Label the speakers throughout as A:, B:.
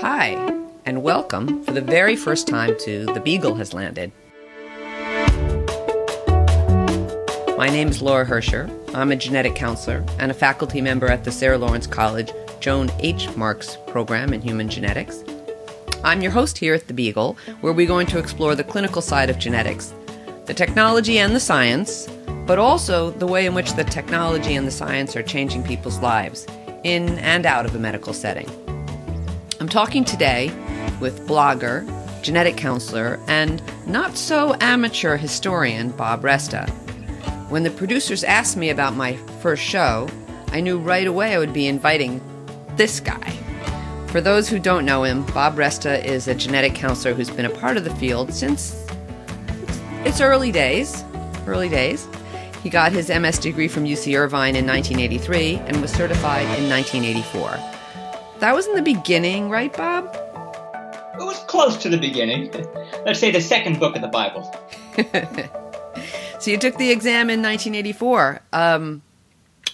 A: Hi, and welcome for the very first time to The Beagle Has Landed. My name is Laura Hercher. I'm a genetic counselor and a faculty member at the Sarah Lawrence College Joan H. Marks program in human genetics. I'm your host here at The Beagle, where we're going to explore the clinical side of genetics, the technology and the science, but also the way in which the technology and the science are changing people's lives in and out of a medical setting. I'm talking today with blogger, genetic counselor, and not so amateur historian Bob Resta. When the producers asked me about my first show, I knew right away I would be inviting this guy. For those who don't know him, Bob Resta is a genetic counselor who's been a part of the field since its early days. Early days. He got his MS degree from UC Irvine in 1983 and was certified in 1984. That was in the beginning, right, Bob?
B: It was close to the beginning. Let's say the second book of the Bible.
A: so you took the exam in 1984. Um,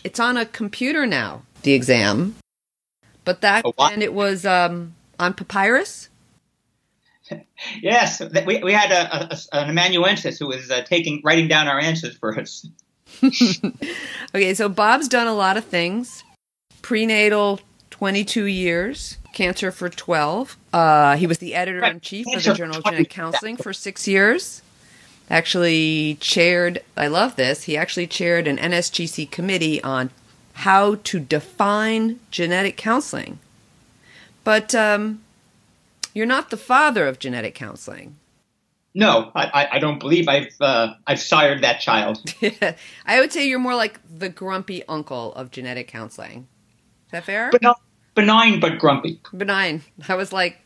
A: it's on a computer now, the exam. But that and it was um, on papyrus.
B: yes, we, we had a, a, an amanuensis who was uh, taking writing down our answers for us.
A: okay, so Bob's done a lot of things: prenatal 22 years, cancer for 12. Uh, he was the editor in chief of the Journal of Genetic Counseling for six years. Actually, chaired, I love this, he actually chaired an NSGC committee on how to define genetic counseling. But um, you're not the father of genetic counseling.
B: No, I, I don't believe I've uh, I've sired that child.
A: I would say you're more like the grumpy uncle of genetic counseling. Is that fair?
B: But not, benign but grumpy.
A: Benign. I was like,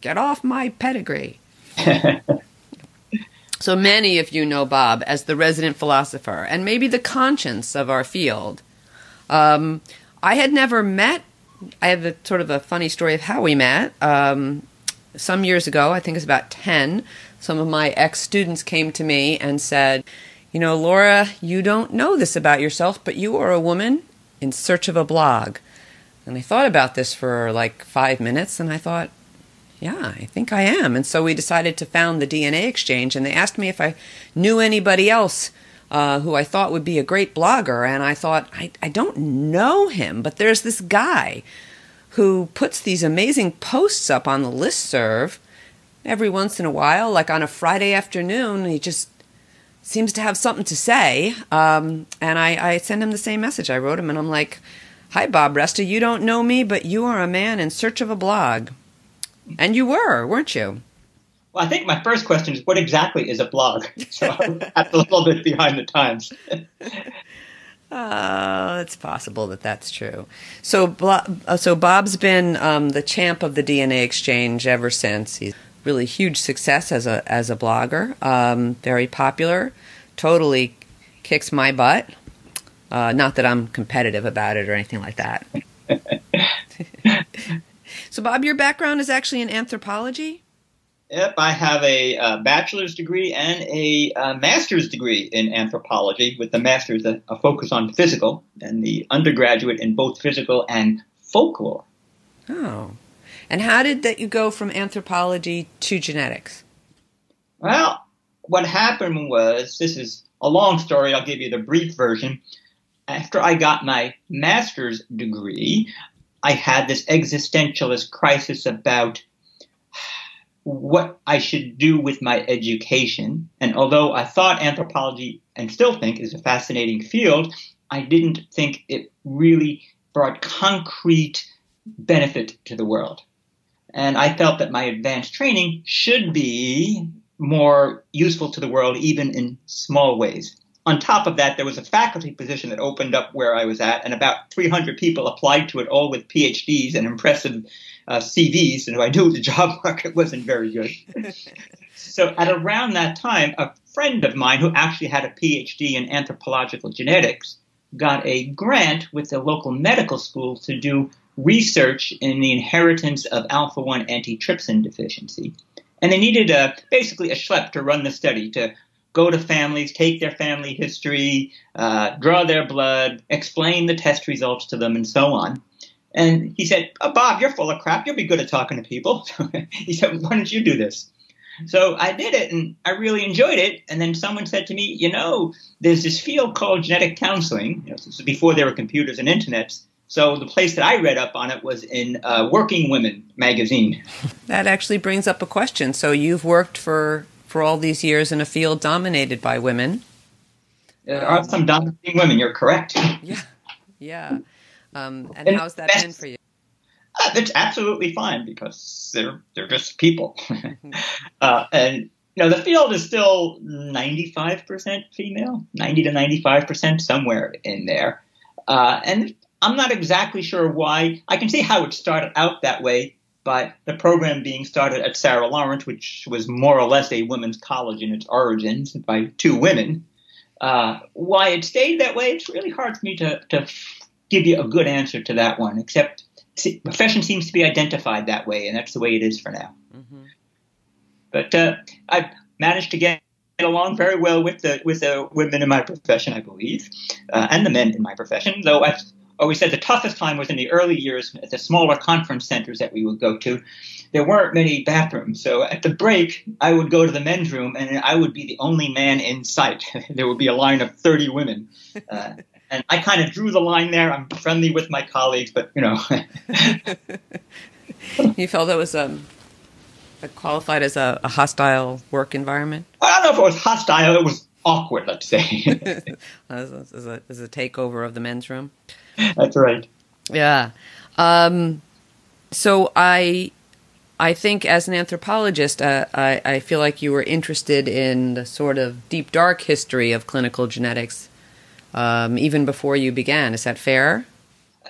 A: get off my pedigree. so many of you know Bob as the resident philosopher and maybe the conscience of our field. Um, I had never met. I have a sort of a funny story of how we met. Um, some years ago, I think it's about 10, some of my ex students came to me and said, You know, Laura, you don't know this about yourself, but you are a woman in search of a blog. And I thought about this for like five minutes and I thought, yeah, I think I am. And so we decided to found the DNA Exchange and they asked me if I knew anybody else uh, who I thought would be a great blogger. And I thought, I, I don't know him, but there's this guy who puts these amazing posts up on the list serve every once in a while, like on a Friday afternoon. He just seems to have something to say. Um, and I, I send him the same message. I wrote him and I'm like, Hi, Bob Resta. You don't know me, but you are a man in search of a blog. And you were, weren't you?
B: Well, I think my first question is what exactly is a blog? So I'm a little bit behind the times.
A: Uh, it's possible that that's true. So, uh, so Bob's been um, the champ of the DNA exchange ever since. He's really huge success as a as a blogger. Um, very popular. Totally kicks my butt. Uh, not that I'm competitive about it or anything like that. so, Bob, your background is actually in anthropology?
B: Yep, I have a uh, bachelor's degree and a uh, master's degree in anthropology, with the master's a, a, focus on physical and the undergraduate in both physical and folklore.
A: Oh. And how did that you go from anthropology to genetics?
B: Well, what happened was this is a long story. I'll give you the brief version after I got my master's degree, I had this existentialist crisis about what I should do with my education. And although I thought anthropology and still think is a fascinating field, I didn't think it really brought concrete benefit to the world. And I felt that my advanced training should be more useful to the world, even in small ways on top of that, there was a faculty position that opened up where I was at, and about 300 people applied to it, all with PhDs and impressive uh, CVs. And if I knew the job market wasn't very good. so at around that time, a friend of mine who actually had a PhD in anthropological genetics got a grant with the local medical school to do research in the inheritance of alpha 1 antitrypsin deficiency. And they needed a, basically a schlep to run the study to go to families, take their family history, uh, draw their blood, explain the test results to them, and so on. And he said, oh, Bob, you're full of crap. You'll be good at talking to people. he said, why don't you do this? So I did it and I really enjoyed it. And then someone said to me, you know, there's this field called genetic counseling. You know, this was before there were computers and internets. So the place that I read up on it was in uh, Working Women magazine.
A: That actually brings up a question. So you've worked for for all these years in a field dominated by women.
B: There are some dominating women. You're correct.
A: Yeah, yeah. Um, and, and, how's that best, been for you?
B: Uh, it's absolutely fine because they're they're just people, uh, and you know the field is still 95% female, 90 to 95% somewhere in there, uh, and I'm not exactly sure why. I can see how it started out that way by the program being started at Sarah Lawrence, which was more or less a women's college in its origins by two women. Uh, why it stayed that way, it's really hard for me to, to give you a good answer to that one, except profession seems to be identified that way, and that's the way it is for now. Mm-hmm. But uh, I've managed to get along very well with the with the women in my profession, I believe, uh, and the men in my profession. Though I've always said the toughest time was in the early years at the smaller conference centers that we would go to. There weren't many bathrooms, so at the break, I would go to the men's room, and I would be the only man in sight. there would be a line of thirty women. Uh, and I kind of drew the line there. I'm friendly with my colleagues, but you know.
A: you felt that was um, qualified as a, a, hostile work environment?
B: I don't know if it was hostile. It was awkward, let's say.
A: as, a, as, a, takeover of the men's room?
B: That's right.
A: Yeah. Um, so I I think as an anthropologist, uh, I, I, feel like you were interested in the sort of deep, dark history of clinical genetics um, even before you began. Is that fair?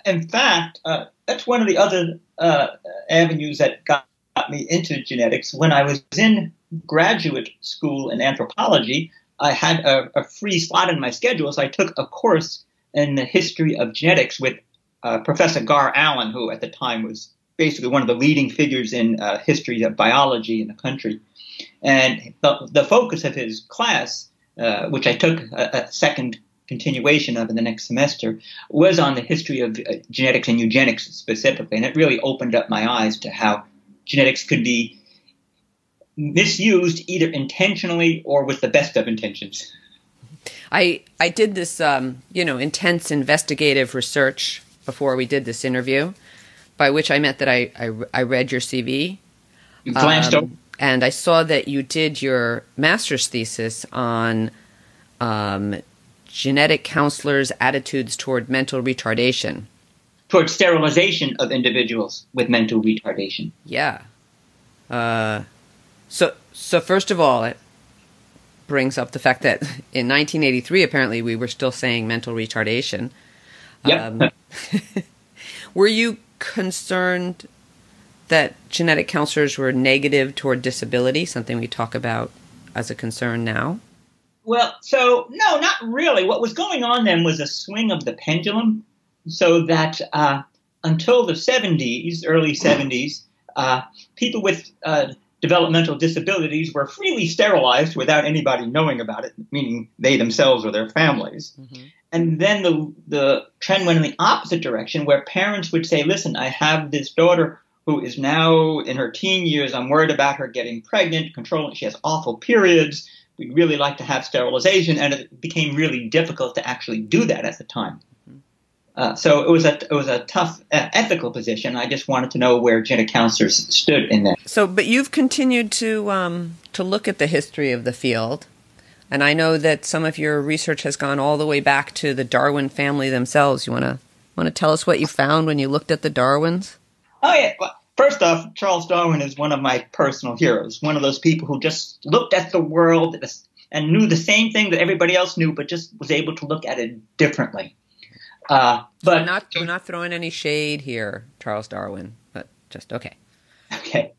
B: In fact, uh, that's one of the other uh, avenues that got me into genetics. When I was in graduate school in anthropology, I had a, a free slot in my schedule, so I took a course in the history of genetics with uh, Professor Gar Allen, who at the time was basically one of the leading figures in uh, history of biology in the country. And the, the focus of his class, uh, which I took a, a second continuation of in the next semester was on the history of uh, genetics and eugenics specifically, and it really opened up my eyes to how genetics could be misused either intentionally or with the best of intentions.
A: I I did this um, you know intense investigative research before we did this interview, by which I meant that I I, I read your CV.
B: You glanced um, over.
A: And I saw that you did your master's thesis on um, genetic counselors' attitudes toward mental retardation.
B: Toward sterilization of individuals with mental retardation.
A: Yeah. Uh, so, so first of all, brings up the fact that in 1983, apparently, we were still saying mental retardation.
B: Yep. Um,
A: were you concerned that genetic counselors were negative toward disability, something we talk about as a concern now?
B: Well, so no, not really. What was going on then was a swing of the pendulum, so that uh, until the 70s, early 70s, uh, people with uh, developmental disabilities were freely sterilized without anybody knowing about it, meaning they themselves or their families. Mm-hmm. And then the the trend went in the opposite direction, where parents would say, "Listen, I have this daughter." Who is now in her teen years? I'm worried about her getting pregnant, controlling. She has awful periods we'd really like to have sterilization, and it became really difficult to actually do that at the time. Uh, so it was a it was a tough uh, ethical position. I just wanted to know where genetic counselors stood in that.
A: So, but you've continued to um, to look at the history of the field, and I know that some of your research has gone all the way back to the Darwin family themselves. You want to want to tell us what you found when you looked at the Darwins?
B: Oh yeah. Well, First off, Charles Darwin is one of my personal heroes, one of those people who just looked at the world and knew the same thing that everybody else knew, but just was able to look at it differently. Uh, but
A: we're not, we're not throwing any shade here, Charles Darwin, but just okay.
B: Okay.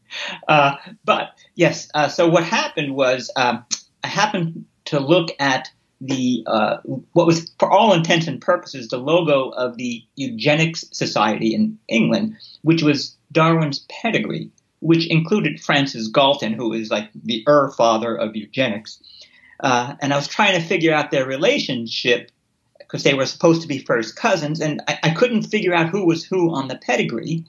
B: Uh, but yes, uh, so what happened was um, I happened to look at the uh, what was, for all intents and purposes, the logo of the Eugenics Society in England, which was Darwin's pedigree, which included Francis Galton, who is like the Ur father of eugenics. Uh, and I was trying to figure out their relationship because they were supposed to be first cousins, and I, I, couldn't figure out who was who on the pedigree.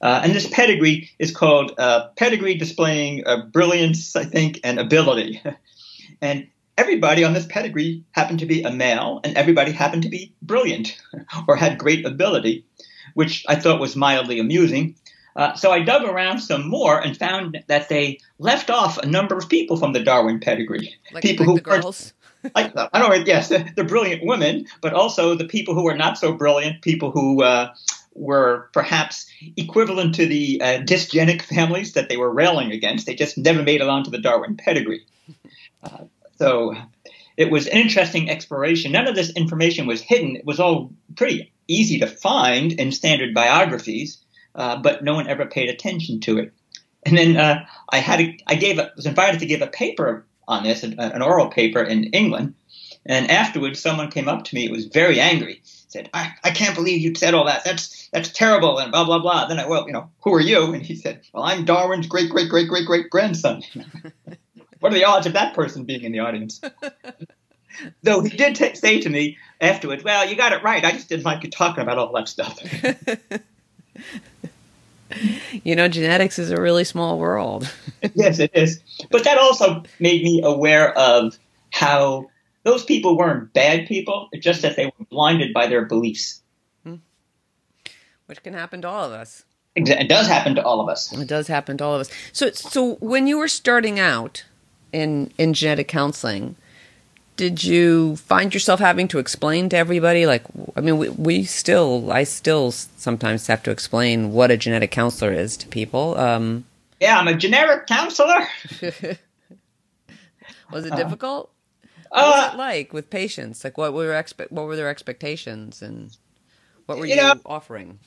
B: Uh, and this pedigree is called uh, pedigree displaying uh, brilliance, I think, and ability. and everybody on this pedigree happened to be a male, and everybody happened to be brilliant or had great ability, which I thought was mildly amusing. Uh, so I dug around some more and found that they left off a number of people from the Darwin pedigree.
A: Like,
B: people
A: like who the girls.
B: I, don't know. Yes, they're brilliant women, but also the people who are not so brilliant, people who uh, were perhaps equivalent to the uh, dysgenic families that they were railing against. They just never made it onto the Darwin pedigree. Uh, so it was an interesting exploration. None of this information was hidden. It was all pretty easy to find in standard biographies, uh, but no one ever paid attention to it. And then uh, I had a, I gave a, was invited to give a paper on this, an, an oral paper in England. And afterwards, someone came up to me. It was very angry. Said, I, I can't believe you said all that. That's that's terrible." And blah blah blah. Then I, well, you know, who are you? And he said, "Well, I'm Darwin's great great great great great grandson." what are the odds of that person being in the audience? Though he did t- say to me afterwards, "Well, you got it right. I just didn't like you talking about all that stuff."
A: you know, genetics is a really small world.
B: yes, it is. But that also made me aware of how those people weren't bad people, just that they were blinded by their beliefs. Hmm.
A: Which can happen to all of us.
B: It does happen to all of us.
A: It does happen to all of us. So, so when you were starting out in in genetic counseling, did you find yourself having to explain to everybody? Like i mean we, we still i still sometimes have to explain what a genetic counselor is to people um,
B: yeah i'm a generic counselor.
A: Was it difficult? What uh, was it like with patients? Like what were expe- what were their expectations and what were you, you know, offering?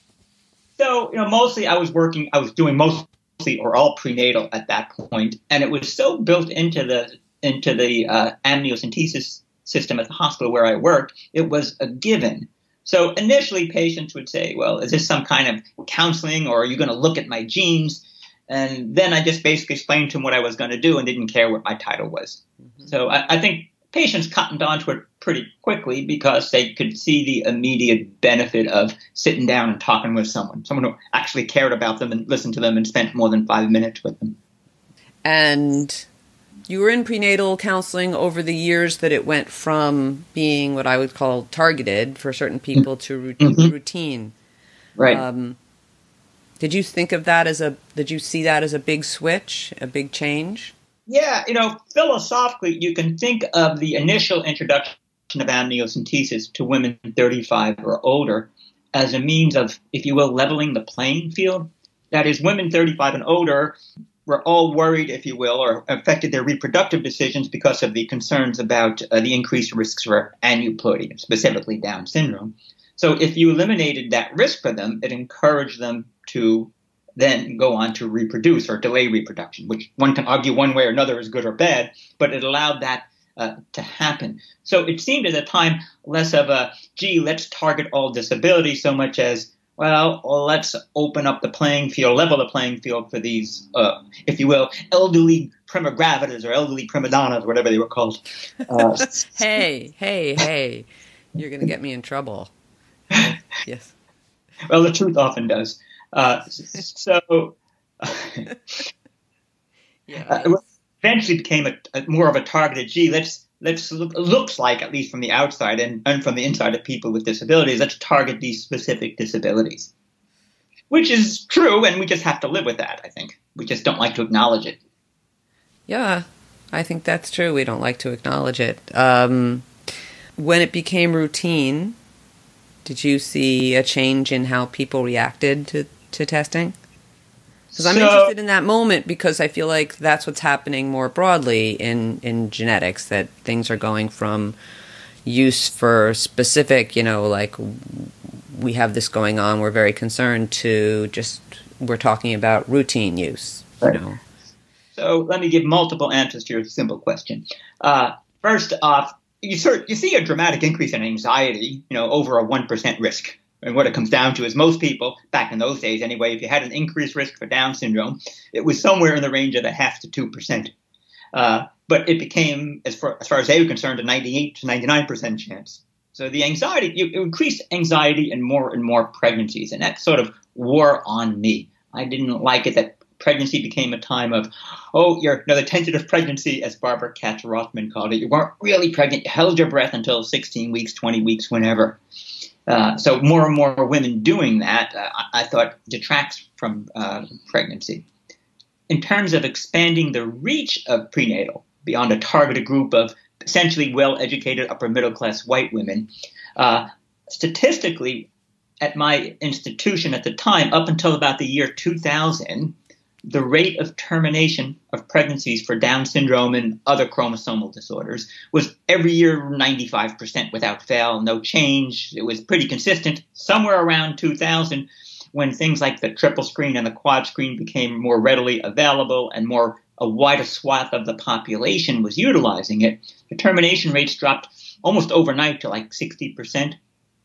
B: so you know mostly i was working i was doing mostly or all prenatal at that point and it was so built into the into the uh, amniocentesis system at the hospital where I worked, it was a given. So initially, patients would say, "Well, is this some kind of counseling, or are you going to look at my genes?" And then I just basically explained to them what I was going to do and didn't care what my title was. Mm-hmm. So I, I, think patients cottoned onto it pretty quickly because they could see the immediate benefit of sitting down and talking with someone, someone who actually cared about them and listened to them and spent more than five minutes with them.
A: And you were in prenatal counseling over the years that it went from being what I would call targeted for certain people to mm-hmm. routine.
B: Right. Um,
A: did you think of that as a? Did you see that as a big switch, a big change?
B: Yeah, you know, philosophically, you can think of the initial introduction of amniocentesis to women 35 or older as a means of, if you will, leveling the playing field. That is, women 35 and older were all worried, if you will, or affected their reproductive decisions because of the concerns about uh, the increased risks for aneuploidy, specifically Down syndrome. So if you eliminated that risk for them, it encouraged them to then go on to reproduce or delay reproduction, which one can argue one way or another is good or bad, but it allowed that uh, to happen. So it seemed at the time less of a, gee, let's target all disability so much as well, let's open up the playing field, level the playing field for these, uh, if you will, elderly prima gravidas or elderly prima donnas, whatever they were called.
A: Uh, hey, hey, hey, you're going to get me in trouble. yes.
B: Well, the truth often does. Uh, so, yeah. Uh, eventually became a, a, more of a targeted. Gee, let's let's look, looks like at least from the outside and, and from the inside of people with disabilities let's target these specific disabilities. Which is true and we just have to live with that i think. We just don't like to acknowledge it.
A: Yeah i think that's true. We don't like to acknowledge it. Um, when it became routine did you see a change in how people reacted to, to testing because I'm so, interested in that moment because I feel like that's what's happening more broadly in in genetics that things are going from use for specific, you know, like we have this going on, we're very concerned to just we're talking about routine use, right. you know.
B: So let me give multiple answers to your simple question. Uh, first off, you, sort, you see a dramatic increase in anxiety, you know, over a 1% risk. And what it comes down to is most people, back in those days anyway, if you had an increased risk for Down syndrome, it was somewhere in the range of a half to two percent. Uh, but it became, as far, as far as they were concerned, a 98 to 99 percent chance. So the anxiety, you increased anxiety and more and more pregnancies, and that sort of wore on me. I didn't like it that pregnancy became a time of, oh, you're another tentative pregnancy, as Barbara Katz Rothman called it. You weren't really pregnant. You held your breath until 16 weeks, 20 weeks, whenever. Uh, so more and more women doing that, uh, I, thought, detracts from uh, pregnancy. In terms of expanding the reach of prenatal beyond a targeted group of essentially well-educated upper middle class white women, uh, statistically, at my institution at the time, up until about the year 2000, the rate of termination of pregnancies for Down syndrome and other chromosomal disorders was every year 95% without fail, no change. It was pretty consistent. Somewhere around 2000, when things like the triple screen and the quad screen became more readily available and more a wider swath of the population was utilizing it, the termination rates dropped almost overnight to like 60%.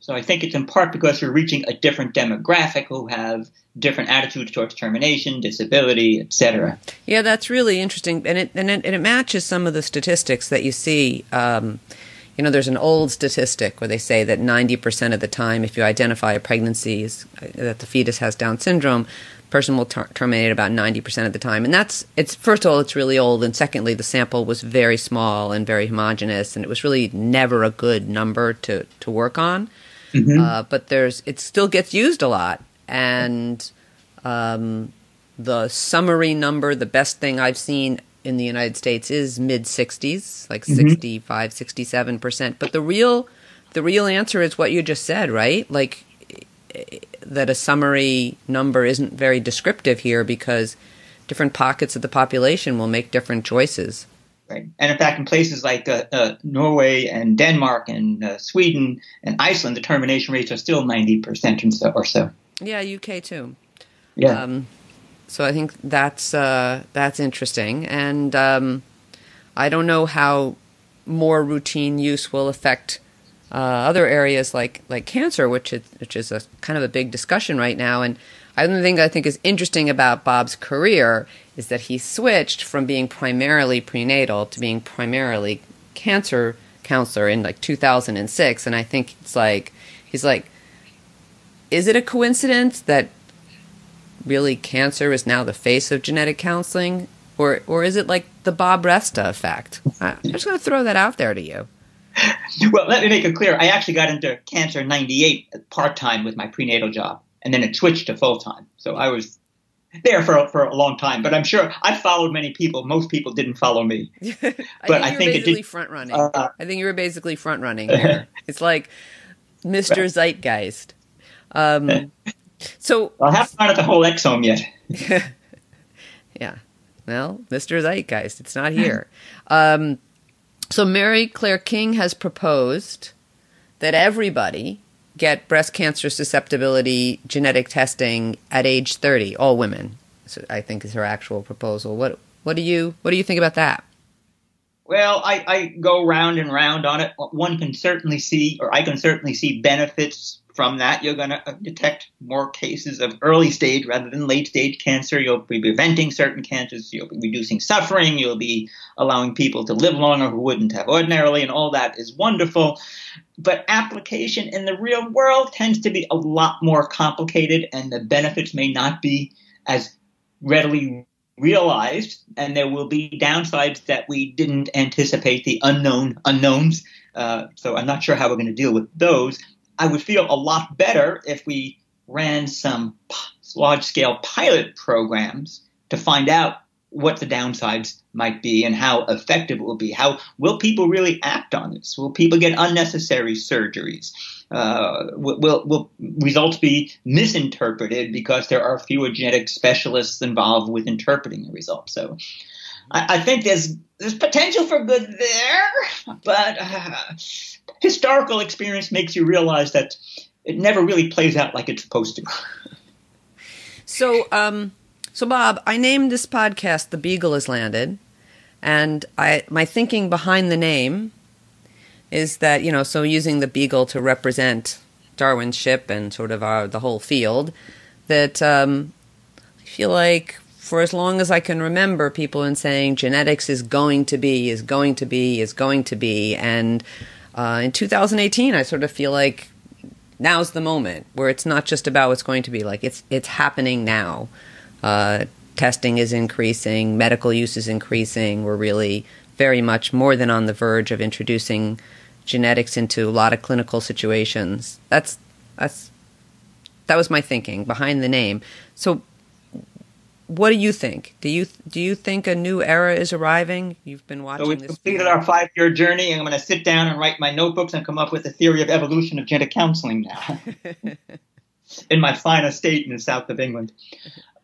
B: So I think it's in part because you're reaching a different demographic who have different attitudes towards termination, disability, etc.
A: Yeah, that's really interesting, and it, and it and it matches some of the statistics that you see. Um, you know, there's an old statistic where they say that 90% of the time, if you identify a pregnancy is, uh, that the fetus has Down syndrome, person will ter- terminate about 90% of the time. And that's, it's, first of all, it's really old. And secondly, the sample was very small and very homogenous. And it was really never a good number to, to work on. Mm-hmm. Uh, but there's it still gets used a lot, and um, the summary number, the best thing I've seen in the United States is mid 60s, like mm-hmm. 65, 67 percent. But the real the real answer is what you just said, right? Like that a summary number isn't very descriptive here because different pockets of the population will make different choices.
B: And in fact, in places like uh, uh, Norway and Denmark and uh, Sweden and Iceland, the termination rates are still 90% so, or so.
A: Yeah, UK too.
B: Yeah. Um,
A: so I think that's uh, that's interesting, and um, I don't know how more routine use will affect uh, other areas like like cancer, which is, which is a kind of a big discussion right now. And Another thing I think is interesting about Bob's career is that he switched from being primarily prenatal to being primarily cancer counselor in like 2006 and I think it's like he's like is it a coincidence that really cancer is now the face of genetic counseling or or is it like the Bob Resta effect? I'm just going to throw that out there to you.
B: Well, let me make it clear. I actually got into cancer in 98 part time with my prenatal job and then it switched to full time. So I was there for for a long time. But I'm sure I followed many people. Most people didn't follow me.
A: but I think, I think it did front running. Uh, I think you were basically front running. it's like Mr. Zeitgeist. Um, so
B: I haven't found the whole exome yet.
A: yeah. Well, Mr. Zeitgeist, it's not here. Um, so Mary Claire King has proposed that everybody get breast cancer susceptibility genetic testing at age 30, all women. So I think is her actual proposal. What what do you what do you think about that?
B: Well, I, I go round and round on it. One can certainly see, or I can certainly see benefits from that. You're going to detect more cases of early stage rather than late stage cancer. You'll be preventing certain cancers. You'll be reducing suffering. You'll be allowing people to live longer who wouldn't have ordinarily, and all that is wonderful but application in the real world tends to be a lot more complicated and the benefits may not be as readily realized and there will be downsides that we didn't anticipate the unknown unknowns uh, so i'm not sure how we're going to deal with those i would feel a lot better if we ran some large scale pilot programs to find out what the downsides might be and how effective it will be. How will people really act on this? Will people get unnecessary surgeries? Uh, will, will results be misinterpreted because there are fewer genetic specialists involved with interpreting the results? So I, I think there's there's potential for good there, but uh, historical experience makes you realize that it never really plays out like it's supposed to.
A: so, um, so, Bob, I named this podcast "The Beagle Has Landed," and I my thinking behind the name is that you know, so using the beagle to represent Darwin's ship and sort of our the whole field, that um, I feel like for as long as I can remember, people in saying genetics is going to be, is going to be, is going to be, and uh, in 2018, I sort of feel like now's the moment where it's not just about what's going to be like it's it's happening now. Uh, testing is increasing, medical use is increasing. We're really very much more than on the verge of introducing genetics into a lot of clinical situations. That's that's that was my thinking behind the name. So what do you think? Do you do you think a new era is arriving? You've been watching.
B: So we've
A: this
B: completed
A: video.
B: our five-year journey, and I'm going to sit down and write my notebooks and come up with a theory of evolution of genetic counseling now. in my fine estate in the south of England.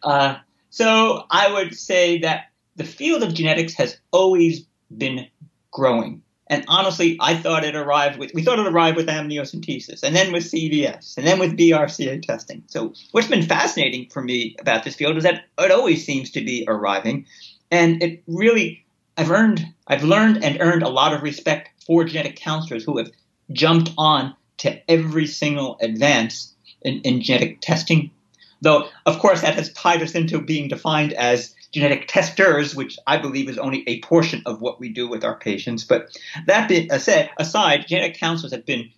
B: Uh, so I would say that the field of genetics has always been growing. And honestly, I thought it arrived with, we thought it arrived with amniocentesis and then with CVS and then with BRCA testing. So what's been fascinating for me about this field is that it always seems to be arriving. And it really, I've earned, I've learned and earned a lot of respect for genetic counselors who have jumped on to every single advance in, in genetic testing. Though, of course, that has tied us into being defined as genetic testers, which I believe is only a portion of what we do with our patients. But that being said, aside, genetic counselors have been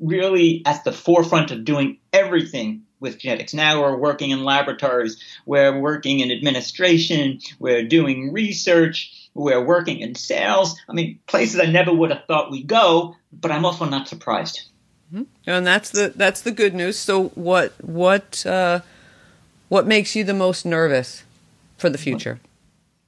B: really at the forefront of doing everything with genetics. Now we're working in laboratories, we're working in administration, we're doing research, we're working in sales. I mean, places I never would have thought we'd go, but I'm also not surprised.
A: Mm-hmm. And that's the that's the good news. So what what uh, what makes you the most nervous for the future?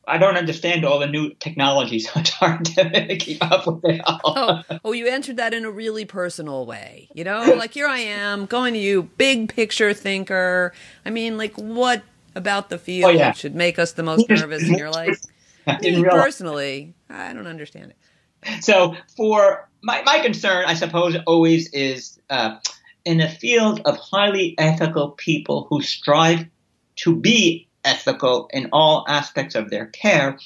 B: I don't understand all the new technologies, so it's hard to keep up with it all.
A: Oh, oh, you answered that in a really personal way. You know, like here I am going to you, big picture thinker. I mean, like what about the field
B: Oh, yeah.
A: should make us the most nervous? in your life?
B: I
A: me
B: didn't
A: personally, I don't understand it.
B: So for my, my concern, I suppose, always is uh, in a field of highly ethical people who strive to be ethical in all aspects of their care,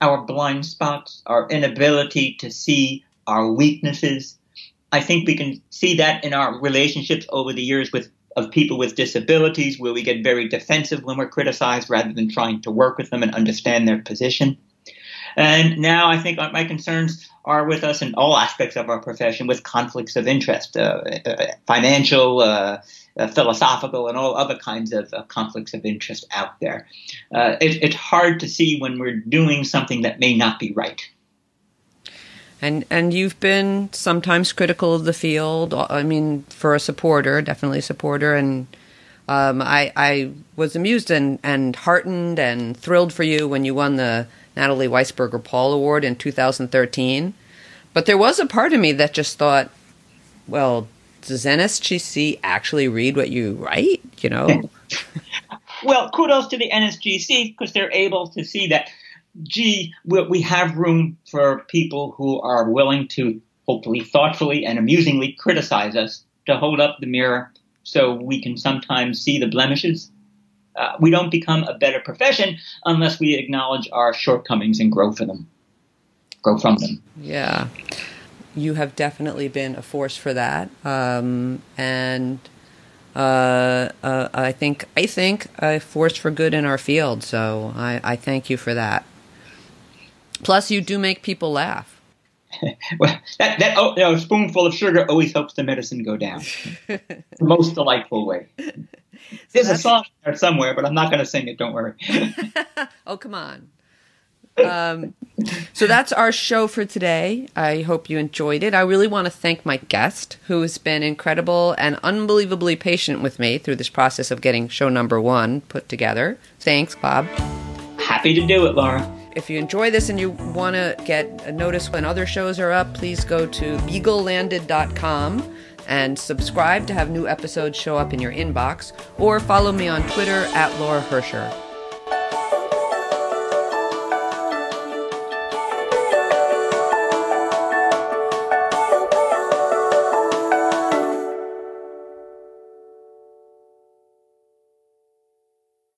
B: our blind spots, our inability to see our weaknesses. I think we can see that in our relationships over the years with of people with disabilities, where we get very defensive when we're criticized rather than trying to work with them and understand their position. And now I think my concerns are with us in all aspects of our profession with conflicts of interest, uh, uh, financial, uh, uh, philosophical, and all other kinds of uh, conflicts of interest out there. Uh, it, it's hard to see when we're doing something that may not be right.
A: And and you've been sometimes critical of the field. I mean, for a supporter, definitely a supporter. And um, I I was amused and, and heartened and thrilled for you when you won the Natalie Weissberger Paul Award in 2013. But there was a part of me that just thought, well, does NSGC actually read what you write? You know?
B: Well, kudos to the NSGC because they're able to see that, gee, we, we have room for people who are willing to hopefully thoughtfully and amusingly criticize us to hold up the mirror so we can sometimes see the blemishes. Uh, we don't become a better profession unless we acknowledge our shortcomings and grow for them, grow from them.
A: Yeah. You have definitely been a force for that. Um, and uh, uh, I think I think a force for good in our field. So I, I thank you for that. Plus, you do make people laugh.
B: well, that, that oh, you know, spoonful of sugar always helps the medicine go down. the most delightful way. There's a song there somewhere, but I'm not going to sing it. Don't worry.
A: Oh, come on. Um, so that's our show for today. I hope you enjoyed it. I really want to thank my guest, who has been incredible and unbelievably patient with me through this process of getting show number one put together. Thanks, Bob.
B: Happy to do it, Laura.
A: If you enjoy this and you want to get a notice when other shows are up, please go to beaglelanded.com and subscribe to have new episodes show up in your inbox, or follow me on Twitter at Laura Hercher.